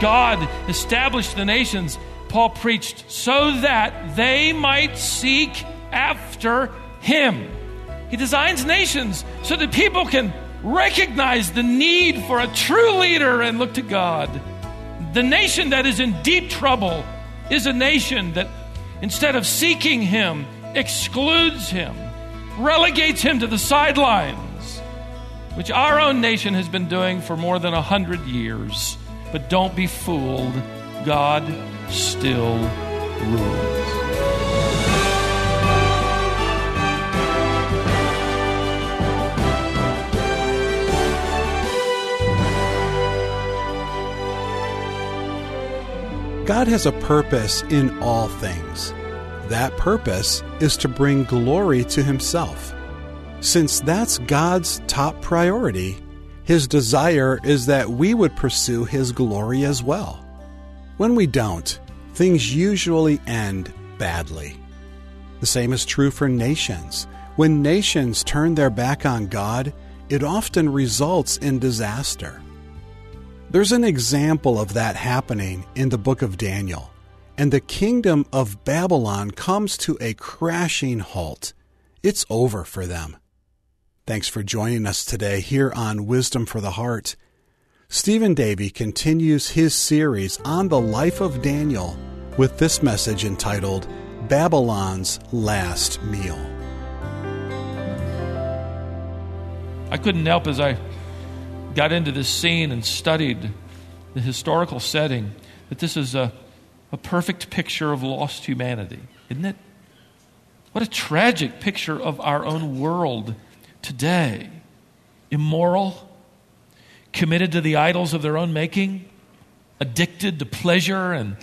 God established the nations, Paul preached, so that they might seek after him. He designs nations so that people can recognize the need for a true leader and look to God. The nation that is in deep trouble is a nation that, instead of seeking him, excludes him, relegates him to the sidelines, which our own nation has been doing for more than a hundred years. But don't be fooled. God still rules. God has a purpose in all things. That purpose is to bring glory to Himself. Since that's God's top priority, his desire is that we would pursue His glory as well. When we don't, things usually end badly. The same is true for nations. When nations turn their back on God, it often results in disaster. There's an example of that happening in the book of Daniel, and the kingdom of Babylon comes to a crashing halt. It's over for them. Thanks for joining us today here on Wisdom for the Heart. Stephen Davey continues his series on the life of Daniel with this message entitled Babylon's Last Meal. I couldn't help as I got into this scene and studied the historical setting that this is a, a perfect picture of lost humanity, isn't it? What a tragic picture of our own world today immoral, committed to the idols of their own making, addicted to pleasure and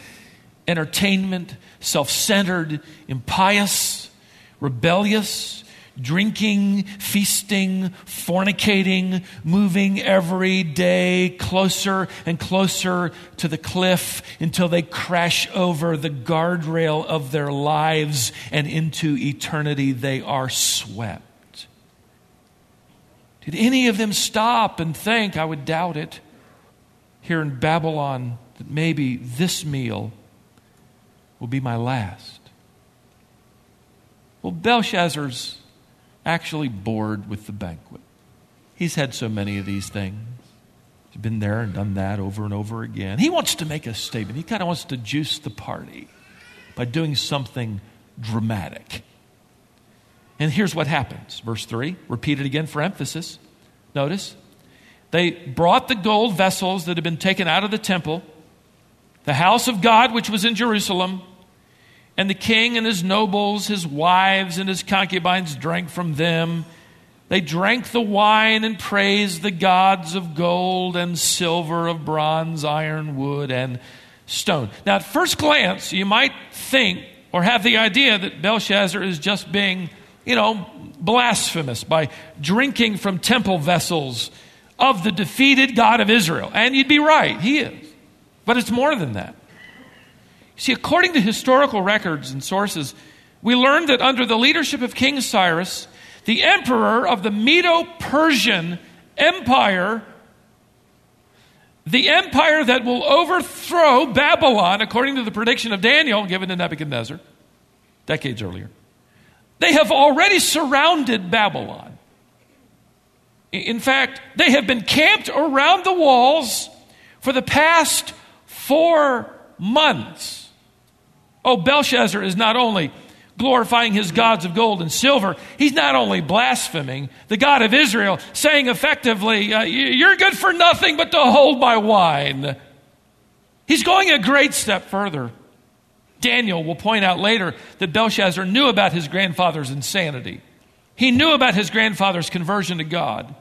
entertainment, self centered, impious, rebellious, drinking, feasting, fornicating, moving every day closer and closer to the cliff until they crash over the guardrail of their lives and into eternity they are swept. Did any of them stop and think, I would doubt it, here in Babylon, that maybe this meal will be my last? Well, Belshazzar's actually bored with the banquet. He's had so many of these things. He's been there and done that over and over again. He wants to make a statement. He kind of wants to juice the party by doing something dramatic. And here's what happens. Verse 3, repeated again for emphasis. Notice. They brought the gold vessels that had been taken out of the temple, the house of God, which was in Jerusalem, and the king and his nobles, his wives, and his concubines drank from them. They drank the wine and praised the gods of gold and silver, of bronze, iron, wood, and stone. Now, at first glance, you might think or have the idea that Belshazzar is just being you know, blasphemous by drinking from temple vessels of the defeated God of Israel. And you'd be right, he is. But it's more than that. See, according to historical records and sources, we learn that under the leadership of King Cyrus, the emperor of the Medo Persian Empire, the empire that will overthrow Babylon, according to the prediction of Daniel given to Nebuchadnezzar decades earlier, they have already surrounded Babylon. In fact, they have been camped around the walls for the past four months. Oh, Belshazzar is not only glorifying his gods of gold and silver, he's not only blaspheming the God of Israel, saying effectively, uh, You're good for nothing but to hold my wine. He's going a great step further. Daniel will point out later that Belshazzar knew about his grandfather's insanity. He knew about his grandfather's conversion to God.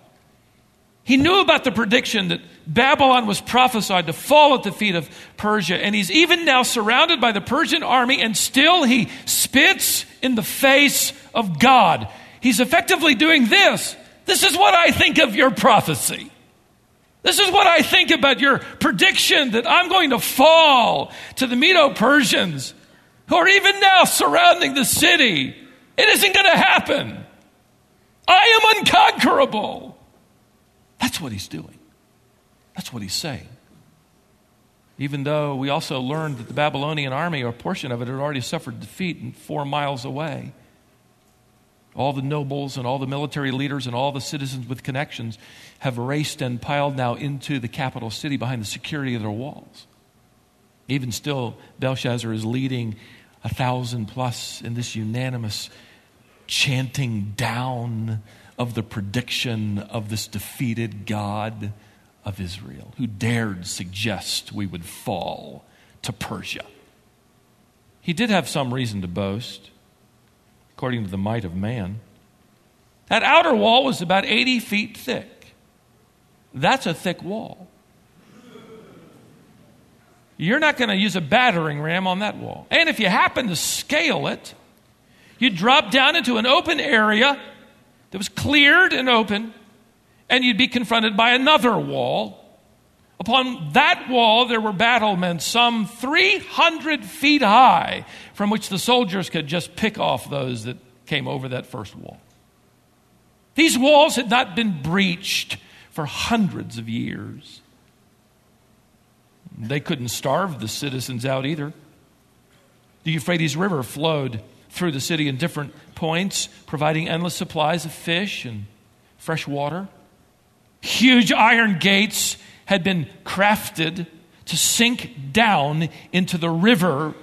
He knew about the prediction that Babylon was prophesied to fall at the feet of Persia, and he's even now surrounded by the Persian army, and still he spits in the face of God. He's effectively doing this. This is what I think of your prophecy. This is what I think about your prediction that I'm going to fall to the Medo Persians who are even now surrounding the city. It isn't going to happen. I am unconquerable. That's what he's doing. That's what he's saying. Even though we also learned that the Babylonian army, or a portion of it, had already suffered defeat and four miles away. All the nobles and all the military leaders and all the citizens with connections have raced and piled now into the capital city behind the security of their walls. Even still, Belshazzar is leading a thousand plus in this unanimous chanting down of the prediction of this defeated God of Israel who dared suggest we would fall to Persia. He did have some reason to boast, according to the might of man. That outer wall was about 80 feet thick. That's a thick wall. You're not going to use a battering ram on that wall. And if you happen to scale it, you drop down into an open area that was cleared and open, and you'd be confronted by another wall. Upon that wall, there were battlements some 300 feet high, from which the soldiers could just pick off those that came over that first wall. These walls had not been breached for hundreds of years. They couldn't starve the citizens out either. The Euphrates River flowed through the city in different points, providing endless supplies of fish and fresh water. Huge iron gates had been crafted to sink down into the river,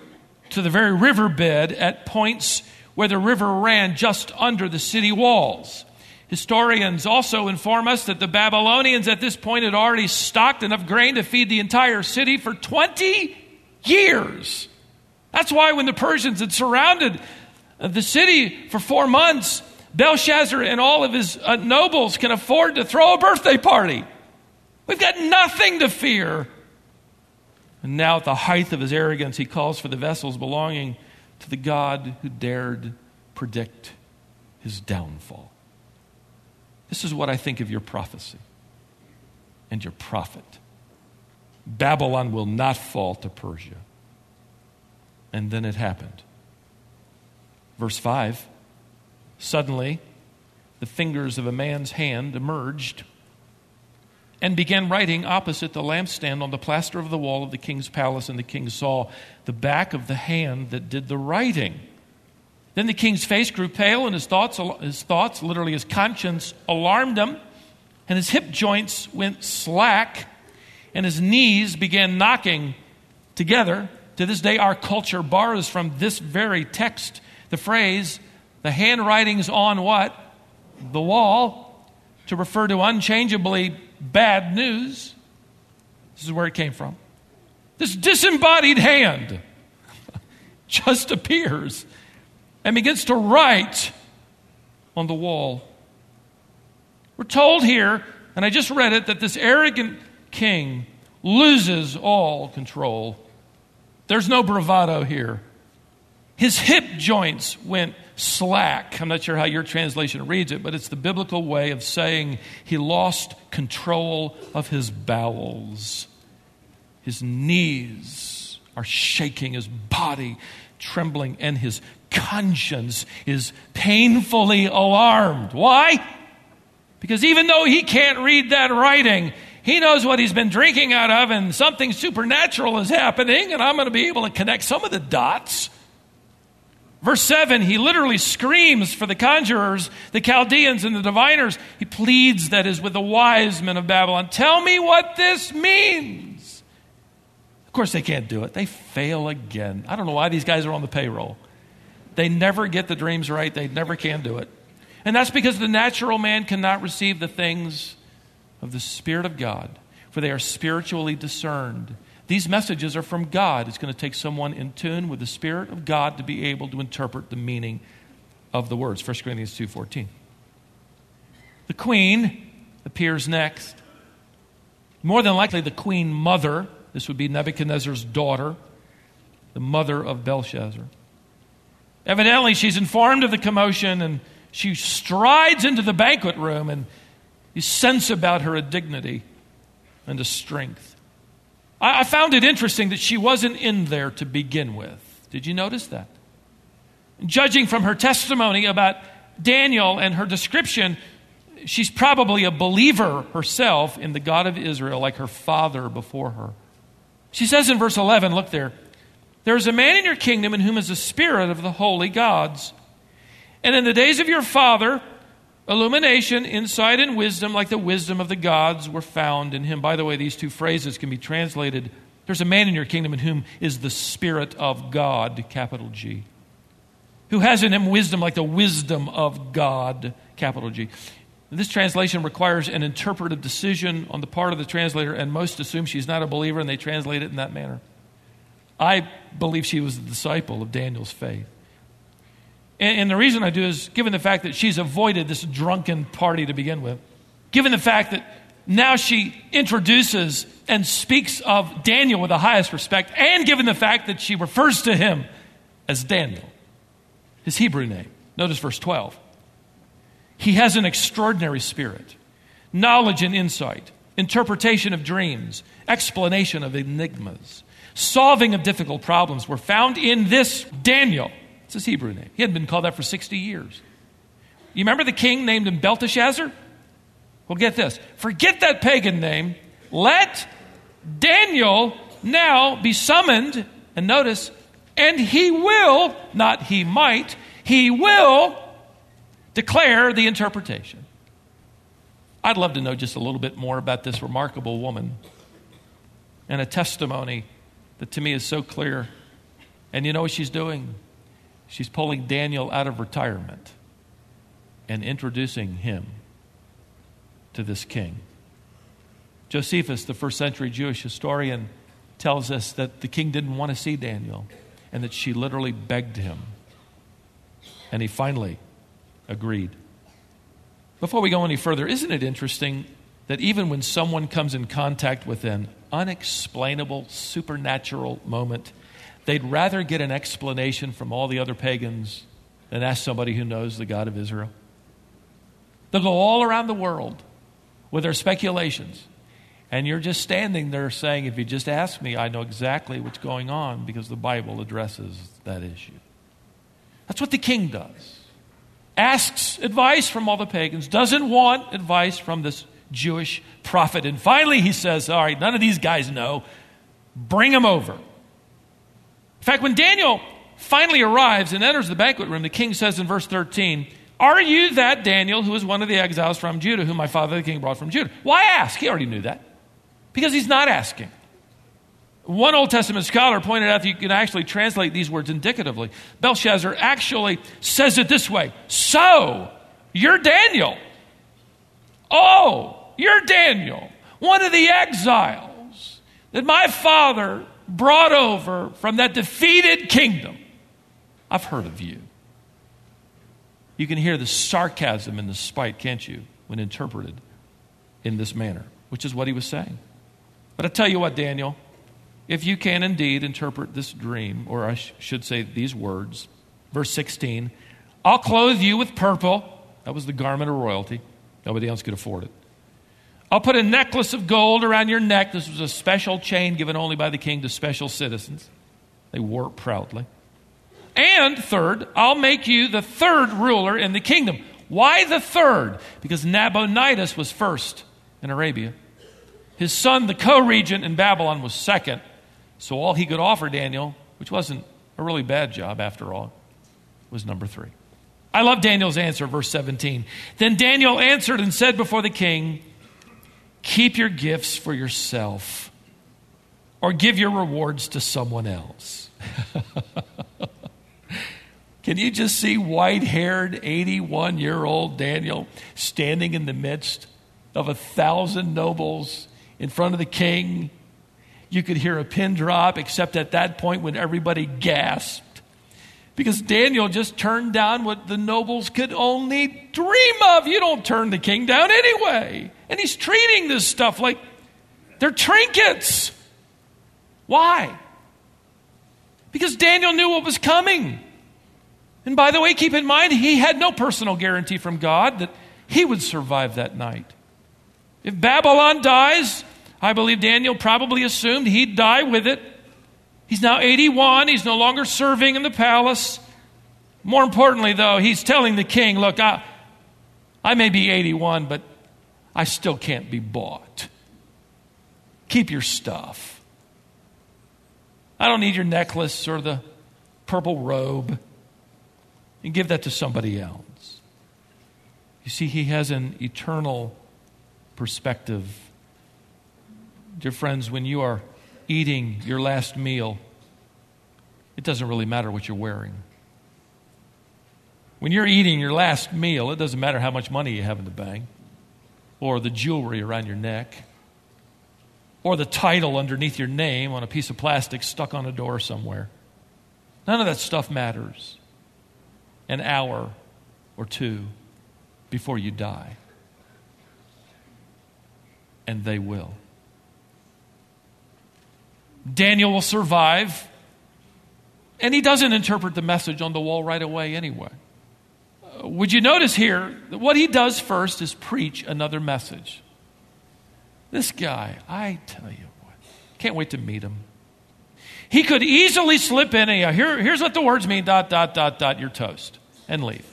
to the very riverbed at points where the river ran just under the city walls. Historians also inform us that the Babylonians at this point had already stocked enough grain to feed the entire city for 20 years. That's why when the Persians had surrounded the city for four months, Belshazzar and all of his uh, nobles can afford to throw a birthday party. We've got nothing to fear. And now, at the height of his arrogance, he calls for the vessels belonging to the God who dared predict his downfall. This is what I think of your prophecy and your prophet. Babylon will not fall to Persia. And then it happened. Verse 5 Suddenly, the fingers of a man's hand emerged and began writing opposite the lampstand on the plaster of the wall of the king's palace, and the king saw the back of the hand that did the writing. Then the king's face grew pale, and his thoughts, his thoughts, literally his conscience, alarmed him, and his hip joints went slack, and his knees began knocking together. To this day, our culture borrows from this very text the phrase, the handwriting's on what? The wall, to refer to unchangeably bad news. This is where it came from. This disembodied hand just appears and begins to write on the wall. We're told here, and I just read it, that this arrogant king loses all control. There's no bravado here. His hip joints went slack. I'm not sure how your translation reads it, but it's the biblical way of saying he lost control of his bowels. His knees are shaking, his body trembling, and his conscience is painfully alarmed. Why? Because even though he can't read that writing, he knows what he's been drinking out of, and something supernatural is happening, and I'm going to be able to connect some of the dots. Verse 7, he literally screams for the conjurers, the Chaldeans, and the diviners. He pleads, that is, with the wise men of Babylon Tell me what this means. Of course, they can't do it. They fail again. I don't know why these guys are on the payroll. They never get the dreams right, they never can do it. And that's because the natural man cannot receive the things of the Spirit of God, for they are spiritually discerned. These messages are from God. It's going to take someone in tune with the Spirit of God to be able to interpret the meaning of the words. 1 Corinthians 2:14. The queen appears next. More than likely the queen mother. This would be Nebuchadnezzar's daughter, the mother of Belshazzar. Evidently, she's informed of the commotion and she strides into the banquet room and you sense about her a dignity and a strength. I, found it interesting that she wasn't in there to begin with. Did you notice that? Judging from her testimony about Daniel and her description, she's probably a believer herself in the God of Israel, like her father before her. She says in verse 11, look there, there is a man in your kingdom in whom is the spirit of the holy gods. And in the days of your father, illumination, insight, and wisdom, like the wisdom of the gods, were found in him. By the way, these two phrases can be translated there's a man in your kingdom in whom is the Spirit of God, capital G, who has in him wisdom like the wisdom of God, capital G. This translation requires an interpretive decision on the part of the translator, and most assume she's not a believer and they translate it in that manner. I believe she was a disciple of Daniel's faith. And, and, the reason I do is given the fact that she's avoided this drunken party to begin with, given the fact that now she introduces and speaks of Daniel with the highest respect, and given the fact that she refers to him as Daniel, his Hebrew name. Notice verse 12. He has an extraordinary spirit, knowledge and insight, interpretation of dreams, explanation of enigmas, solving of difficult problems were found in this Daniel. It's his Hebrew name. He hadn't been called that for 60 years. You remember the king named him Belteshazzar? Well, get this. Forget that pagan name. Let Daniel now be summoned, and notice, and he will, not he might, he will declare the interpretation. I'd love to know just a little bit more about this remarkable woman and a testimony that to me is so clear. And you know what she's doing? She's pulling Daniel out of retirement and introducing him to this king. Josephus, the first century Jewish historian, tells us that the king didn't want to see Daniel and that she literally begged him. And he finally agreed. Before we go any further, isn't it interesting that even when someone comes in contact with an unexplainable supernatural moment, they'd rather get an explanation from all the other pagans than ask somebody who knows the God of Israel? They'll go all around the world with their speculations. And you're just standing there saying, if you just ask me, I know exactly what's going on because the Bible addresses that issue. That's what the king does. Asks advice from all the pagans, doesn't want advice from this Jewish prophet. And finally, he says, All right, none of these guys know. Bring them over. In fact, when Daniel finally arrives and enters the banquet room, the king says in verse 13, are you that Daniel who is one of the exiles from Judah, whom my father the king brought from Judah? Why ask? He already knew that. Because he's not asking. One Old Testament scholar pointed out that you can actually translate these words indicatively. Belshazzar actually says it this way So, you're Daniel. Oh, you're Daniel, one of the exiles that my father brought over from that defeated kingdom. I've heard of you. You can hear the sarcasm and the spite, can't you, when interpreted in this manner, which is what he was saying. But I tell you what, Daniel, if you can indeed interpret this dream, or I sh- should say these words, verse 16, I'll clothe you with purple. That was the garment of royalty. Nobody else could afford it. I'll put a necklace of gold around your neck. This was a special chain given only by the king to special citizens. They wore it proudly. And third, I'll make you the third ruler in the kingdom. Why the third? Because Nabonidus was first in Arabia. His son, the co regent in Babylon, was second. So all he could offer Daniel, which wasn't a really bad job after all, was number three. I love Daniel's answer, verse 17. Then Daniel answered and said before the king, Keep your gifts for yourself, or give your rewards to someone else. Can you just see white haired 81 year old Daniel standing in the midst of a thousand nobles in front of the king? You could hear a pin drop, except at that point when everybody gasped. Because Daniel just turned down what the nobles could only dream of. You don't turn the king down anyway. And he's treating this stuff like they're trinkets. Why? Because Daniel knew what was coming. And by the way, keep in mind, he had no personal guarantee from God that he would survive that night. If Babylon dies, I believe Daniel probably assumed he'd die with it. He's now 81, he's no longer serving in the palace. More importantly, though, he's telling the king, Look, I, I may be 81, but I still can't be bought. Keep your stuff. I don't need your necklace or the purple robe. And give that to somebody else. You see, he has an eternal perspective. Dear friends, when you are eating your last meal, it doesn't really matter what you're wearing. When you're eating your last meal, it doesn't matter how much money you have in the bank, or the jewelry around your neck, or the title underneath your name on a piece of plastic stuck on a door somewhere. None of that stuff matters. An hour or two before you die. And they will. Daniel will survive, and he doesn't interpret the message on the wall right away anyway uh, would you notice here that what he does first is preach another message? This guy, I tell you what, can't wait to meet him. He could easily slip in and here, here's what the words mean dot, dot, dot, dot, you're toast, and leave.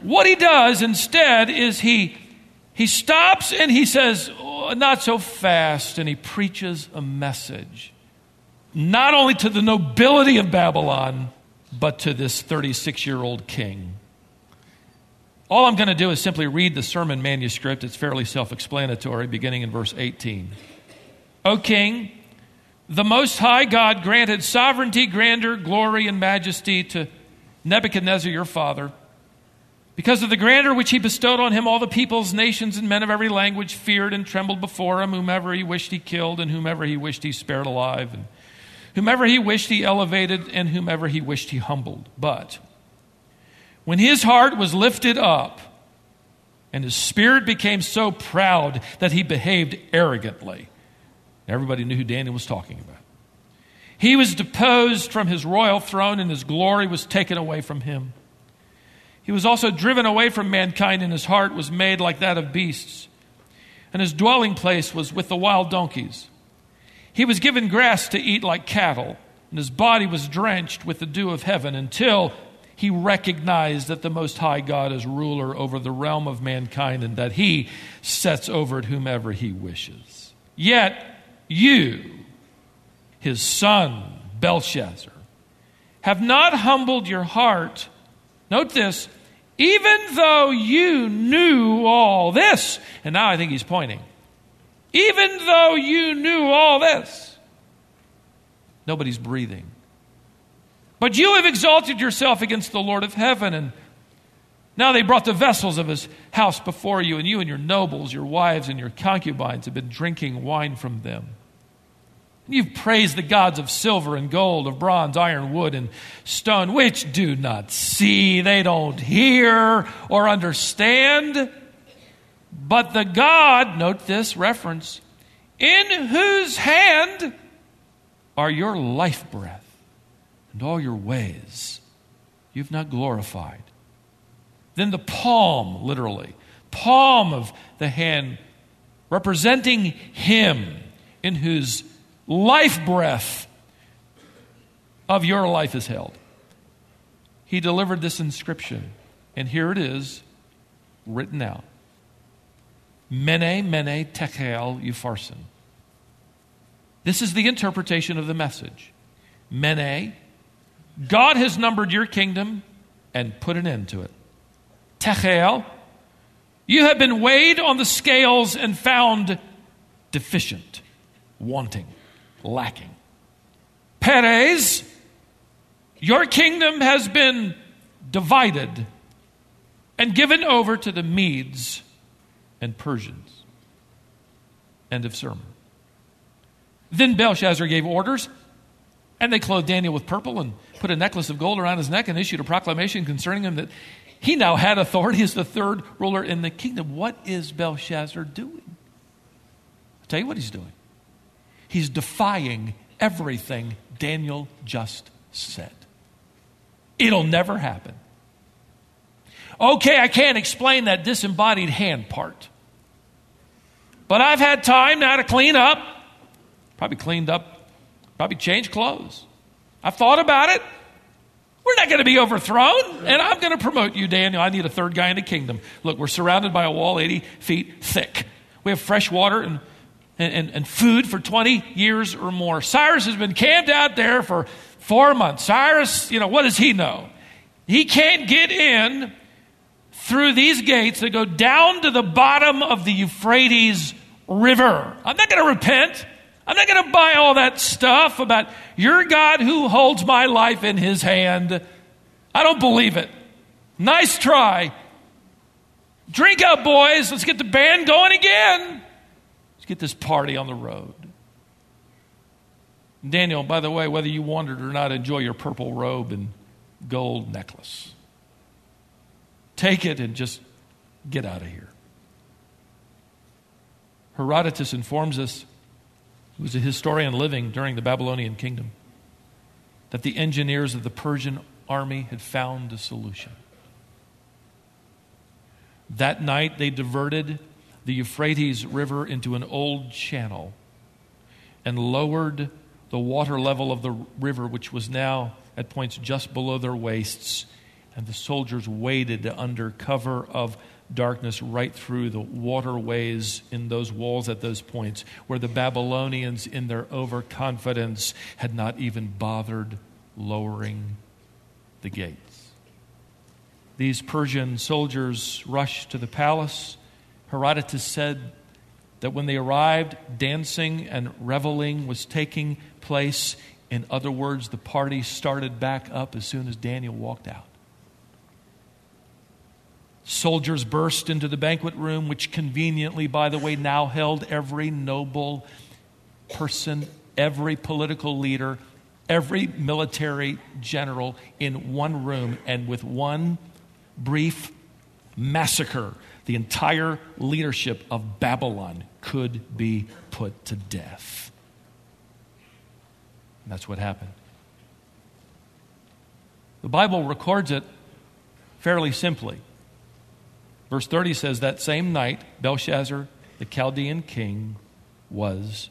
what he does instead is he, he stops and he says, oh, not so fast, and he preaches a message. Not only to the nobility of Babylon, but to this 36 year old king. All I'm going to do is simply read the sermon manuscript. It's fairly self explanatory, beginning in verse 18. O king, the Most High God granted sovereignty, grandeur, glory, and majesty to Nebuchadnezzar your father. Because of the grandeur which he bestowed on him, all the peoples, nations, and men of every language feared and trembled before him, whomever he wished he killed, and whomever he wished he spared alive. And Whomever he wished, he elevated, and whomever he wished, he humbled. But when his heart was lifted up, and his spirit became so proud that he behaved arrogantly, everybody knew who Daniel was talking about. He was deposed from his royal throne, and his glory was taken away from him. He was also driven away from mankind, and his heart was made like that of beasts. And his dwelling place was with the wild donkeys. He was given grass to eat like cattle, and his body was drenched with the dew of heaven until he recognized that the Most High God is ruler over the realm of mankind and that he sets over it whomever he wishes. Yet you, his son, Belshazzar, have not humbled your heart. Note this, even though you knew all this. And now I think he's pointing even though you knew all this, nobody's breathing. But you have exalted yourself against the Lord of heaven, and now they brought the vessels of his house before you, and you and your nobles, your wives, and your concubines have been drinking wine from them. You've praised the gods of silver and gold, of bronze, iron, wood, and stone, which do not see, they don't hear or understand. But the God, note this reference, in whose hand are your life breath and all your ways you've not glorified. Then the palm, literally, palm of the hand, representing Him in whose life breath of your life is held. He delivered this inscription, and here it is written out Mene, mene, tekel, upharsin. This is the interpretation of the message. Mene, God has numbered your kingdom and put an end to it. Tekel, you have been weighed on the scales and found deficient, wanting, lacking. Peres, your kingdom has been divided and given over to the Medes and Persians. End of sermon. Then Belshazzar gave orders, and they clothed Daniel with purple and put a necklace of gold around his neck and issued a proclamation concerning him that he now had authority as the third ruler in the kingdom. What is Belshazzar doing? I'll tell you what he's doing. He's defying everything Daniel just said. It'll never happen. Okay, I can't explain that disembodied hand part. But I've had time now to clean up. Probably cleaned up, probably changed clothes. I've thought about it. We're not going to be overthrown, and I'm going to promote you, Daniel. I need a third guy in the kingdom. Look, we're surrounded by a wall 80 feet thick. We have fresh water and, and, and food for 20 years or more. Cyrus has been camped out there for four months. Cyrus, you know, what does he know? He can't get in through these gates that go down to the bottom of the Euphrates River. I'm not going to repent. I'm not going to buy all that stuff about your God who holds my life in his hand. I don't believe it. Nice try. Drink up, boys. Let's get the band going again. Let's get this party on the road. Daniel, by the way, whether you wanted or not, enjoy your purple robe and gold necklace. Take it and just get out of here. Herodotus informs us, who was a historian living during the Babylonian kingdom, that the engineers of the Persian army had found a solution. That night, they diverted the Euphrates River into an old channel and lowered the water level of the river, which was now at points just below their waists. And the soldiers waded under cover of darkness right through the waterways in those walls at those points where the Babylonians, in their overconfidence, had not even bothered lowering the gates. These Persian soldiers rushed to the palace. Herodotus said that when they arrived, dancing and reveling was taking place. In other words, the party started back up as soon as Daniel walked out. Soldiers burst into the banquet room, which conveniently, by the way, now held every noble person, every political leader, every military general in one room, and with one brief massacre, the entire leadership of Babylon could be put to death. And that's what happened. The Bible records it fairly simply. Verse 30 says, That same night, Belshazzar, the Chaldean king, was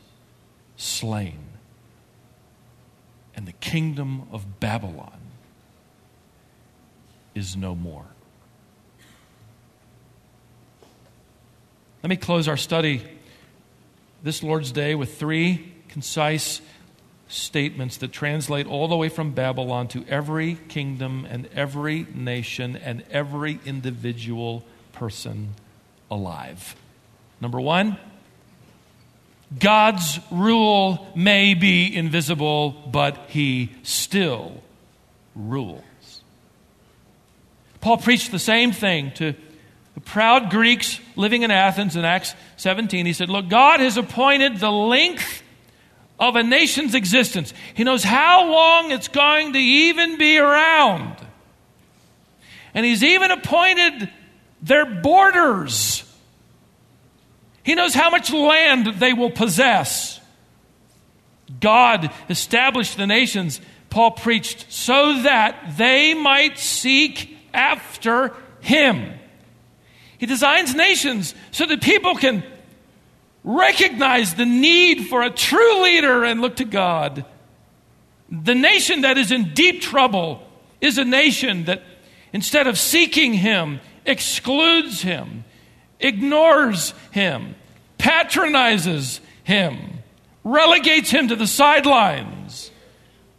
slain. And the kingdom of Babylon is no more. Let me close our study this Lord's Day with three concise statements that translate all the way from Babylon to every kingdom and every nation and every individual person alive. Number one, God's rule may be invisible, but he still rules. Paul preached the same thing to the proud Greeks living in Athens in Acts 17. He said, Look, God has appointed the length of a nation's existence. He knows how long it's going to even be around. And He's even appointed their borders. He knows how much land they will possess. God established the nations, Paul preached, so that they might seek after Him. He designs nations so that people can recognize the need for a true leader and look to God. The nation that is in deep trouble is a nation that, instead of seeking Him, excludes him, ignores him, patronizes him, relegates him to the sidelines,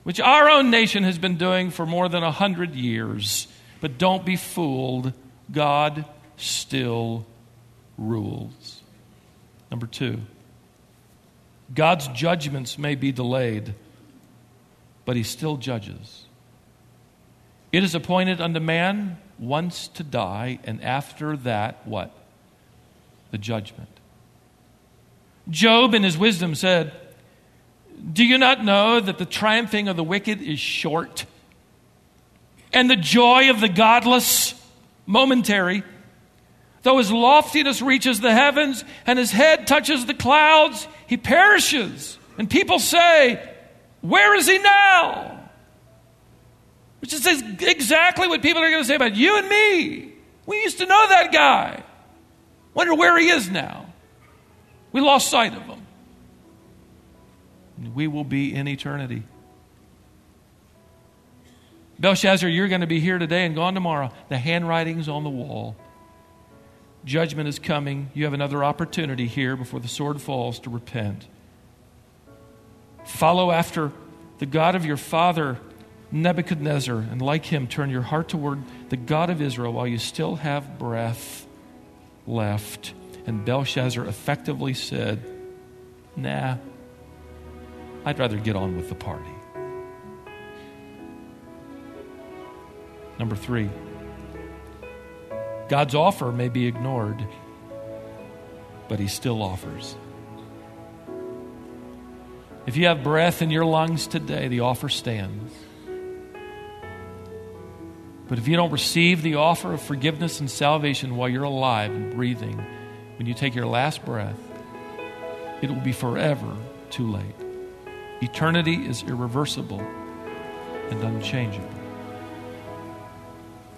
which our own nation has been doing for more than a hundred years. But don't be fooled, God still rules. Number two, God's judgments may be delayed, but he still judges. It is appointed unto man once to die, and after that, what? The judgment. Job, in his wisdom, said, Do you not know that the triumphing of the wicked is short, and the joy of the godless momentary? Though his loftiness reaches the heavens and his head touches the clouds, he perishes. And people say, Where is he now? Which is exactly what people are going to say about you and me. We used to know that guy. Wonder where he is now. We lost sight of him. We will be in eternity. Belshazzar, you're going to be here today and gone tomorrow. The handwriting's on the wall. Judgment is coming. You have another opportunity here before the sword falls to repent. Follow after the God of your father, Nebuchadnezzar, and like him, turn your heart toward the God of Israel while you still have breath left. And Belshazzar effectively said, Nah, I'd rather get on with the party. Number three, God's offer may be ignored, but He still offers. If you have breath in your lungs today, the offer stands. But if you don't receive the offer of forgiveness and salvation while you're alive and breathing, when you take your last breath, it will be forever too late. Eternity is irreversible and unchangeable.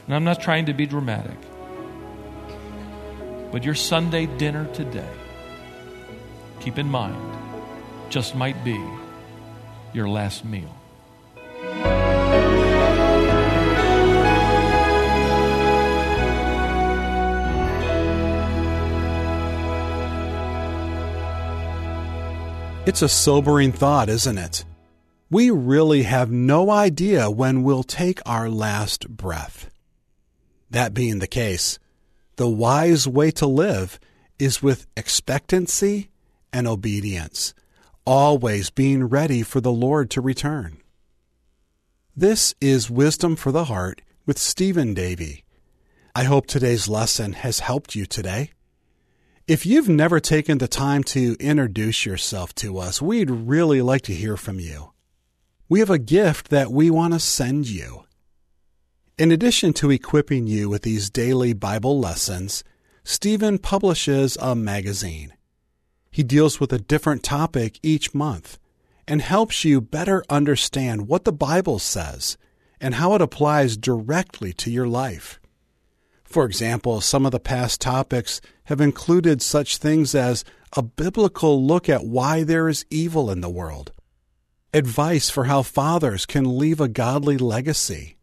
And I'm not trying to be dramatic, but your Sunday dinner today, keep in mind, just might be your last meal. It's a sobering thought, isn't it? We really have no idea when we'll take our last breath. That being the case, the wise way to live is with expectancy and obedience, always being ready for the Lord to return. This is Wisdom for the Heart with Stephen Davey. I hope today's lesson has helped you today. If you've never taken the time to introduce yourself to us, we'd really like to hear from you. We have a gift that we want to send you. In addition to equipping you with these daily Bible lessons, Stephen publishes a magazine. He deals with a different topic each month and helps you better understand what the Bible says and how it applies directly to your life. For example, some of the past topics have included such things as a biblical look at why there is evil in the world, advice for how fathers can leave a godly legacy.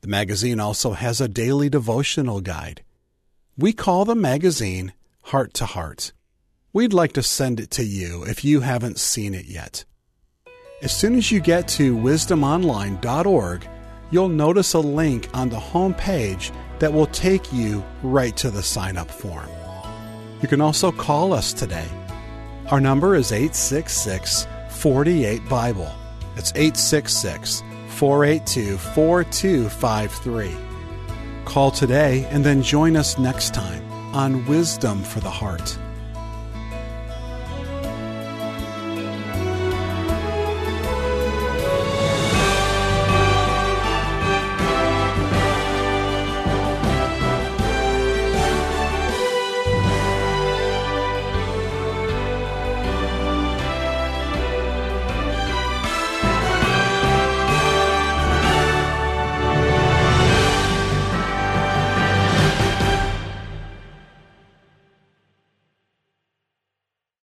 The magazine also has a daily devotional guide. We call the magazine Heart to Heart. We'd like to send it to you if you haven't seen it yet. As soon as you get to wisdomonline.org, you'll notice a link on the home page that will take you right to the sign up form. You can also call us today. Our number is 866 48 Bible. It's 866 482 4253. Call today and then join us next time on Wisdom for the Heart.